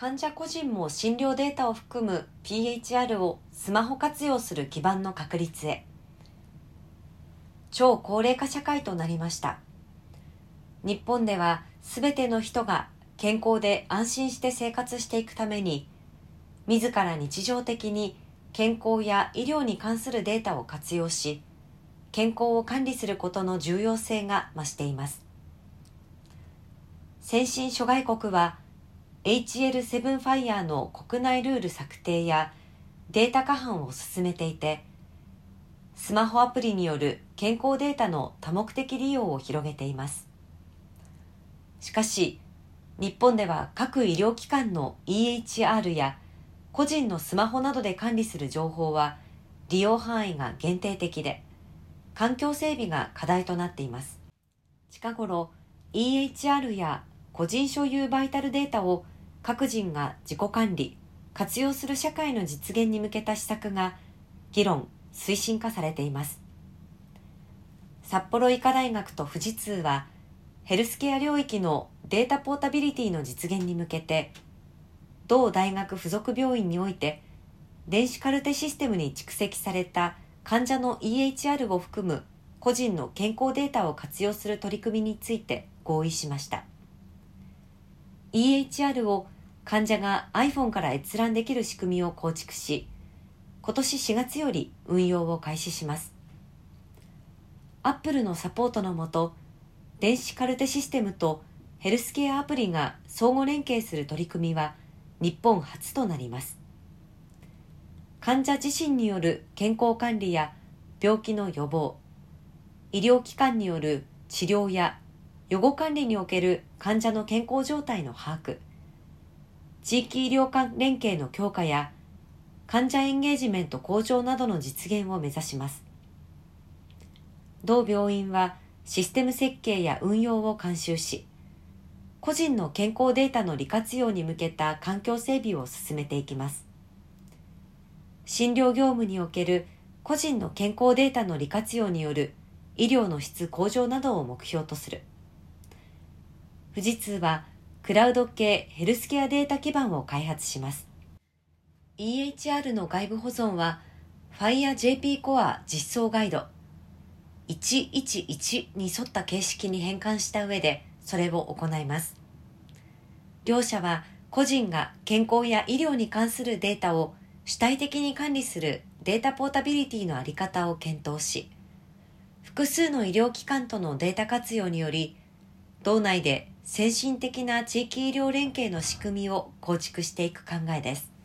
患者個人も診療データを含む PHR をスマホ活用する基盤の確立へ。超高齢化社会となりました。日本ではすべての人が健康で安心して生活していくために自ら日常的に健康や医療に関するデータを活用し健康を管理することの重要性が増しています。先進諸外国は HL7 ファイヤーの国内ルール策定やデータ過半を進めていてスマホアプリによる健康データの多目的利用を広げています。しかし日本では各医療機関の EHR や個人のスマホなどで管理する情報は利用範囲が限定的で環境整備が課題となっています。近頃 EHR や個人所有バイタルデータを各人が自己管理活用する社会の実現に向けた施策が議論推進化されています。札幌医科大学と富士通はヘルスケア領域のデータポータビリティの実現に向けて同大学附属病院において電子カルテシステムに蓄積された患者の EHR を含む個人の健康データを活用する取り組みについて合意しました。EHR を患者が iPhone から閲覧できる仕組みを構築し今年4月より運用を開始します。アップルのサポートのもと電子カルテシステムとヘルスケアアプリが相互連携する取り組みは日本初となります。患者自身による健康管理や病気の予防医療機関による治療や予後管理における患者の健康状態の把握。地域医療間連携の強化や患者エンゲージメント向上などの実現を目指します。同病院はシステム設計や運用を監修し個人の健康データの利活用に向けた環境整備を進めていきます。診療業務における個人の健康データの利活用による医療の質向上などを目標とする。富士通はクラウド系ヘルスケアデータ基盤を開発します。EHR の外部保存は FireJP コア実装ガイド。111に沿った形式に変換した上でそれを行います。両社は個人が健康や医療に関するデータを主体的に管理するデータポータビリティのあり方を検討し複数の医療機関とのデータ活用により道内で先進的な地域医療連携の仕組みを構築していく考えです。